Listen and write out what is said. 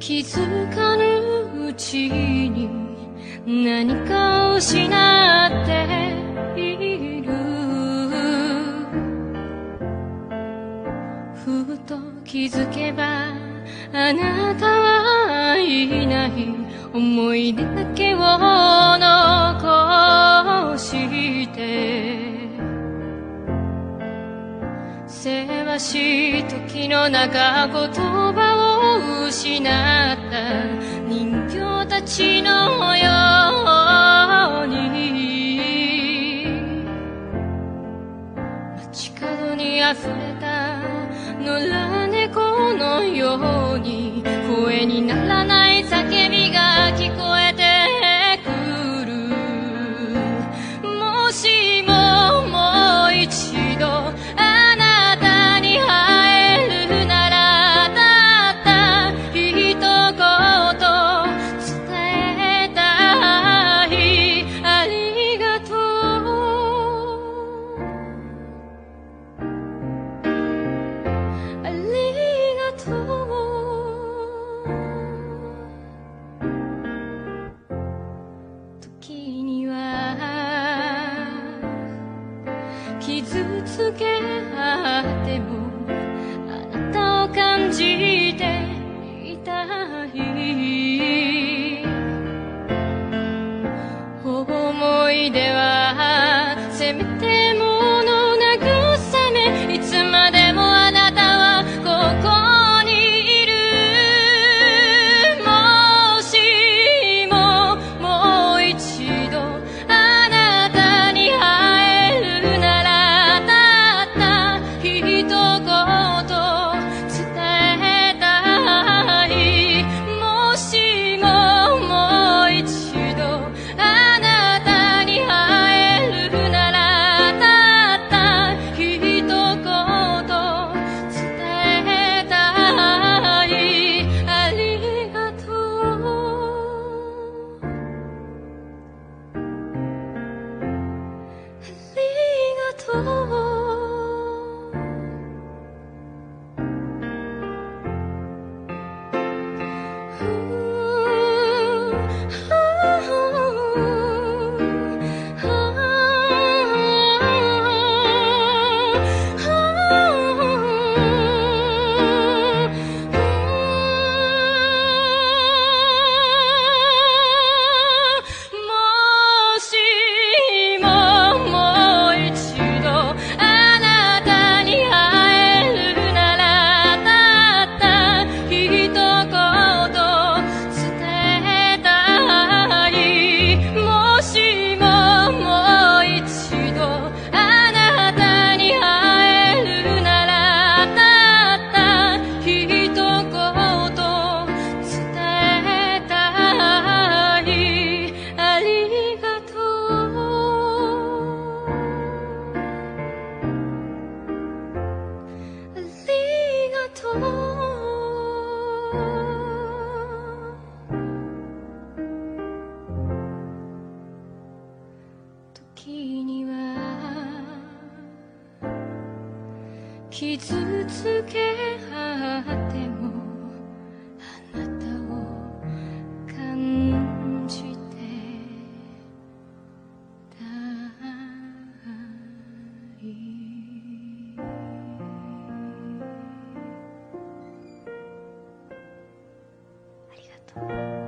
気づかぬうちに何かを失っているふと気づけばあなたはいない思い出だけを残してせわしい時の中言葉を失った人形たちのように街角に溢れた野良猫のように声にならない叫び傷つけあってもあなたを感じていたい。思い出はせめても傷つけ合ってもあなたを感じてたい。ありがとう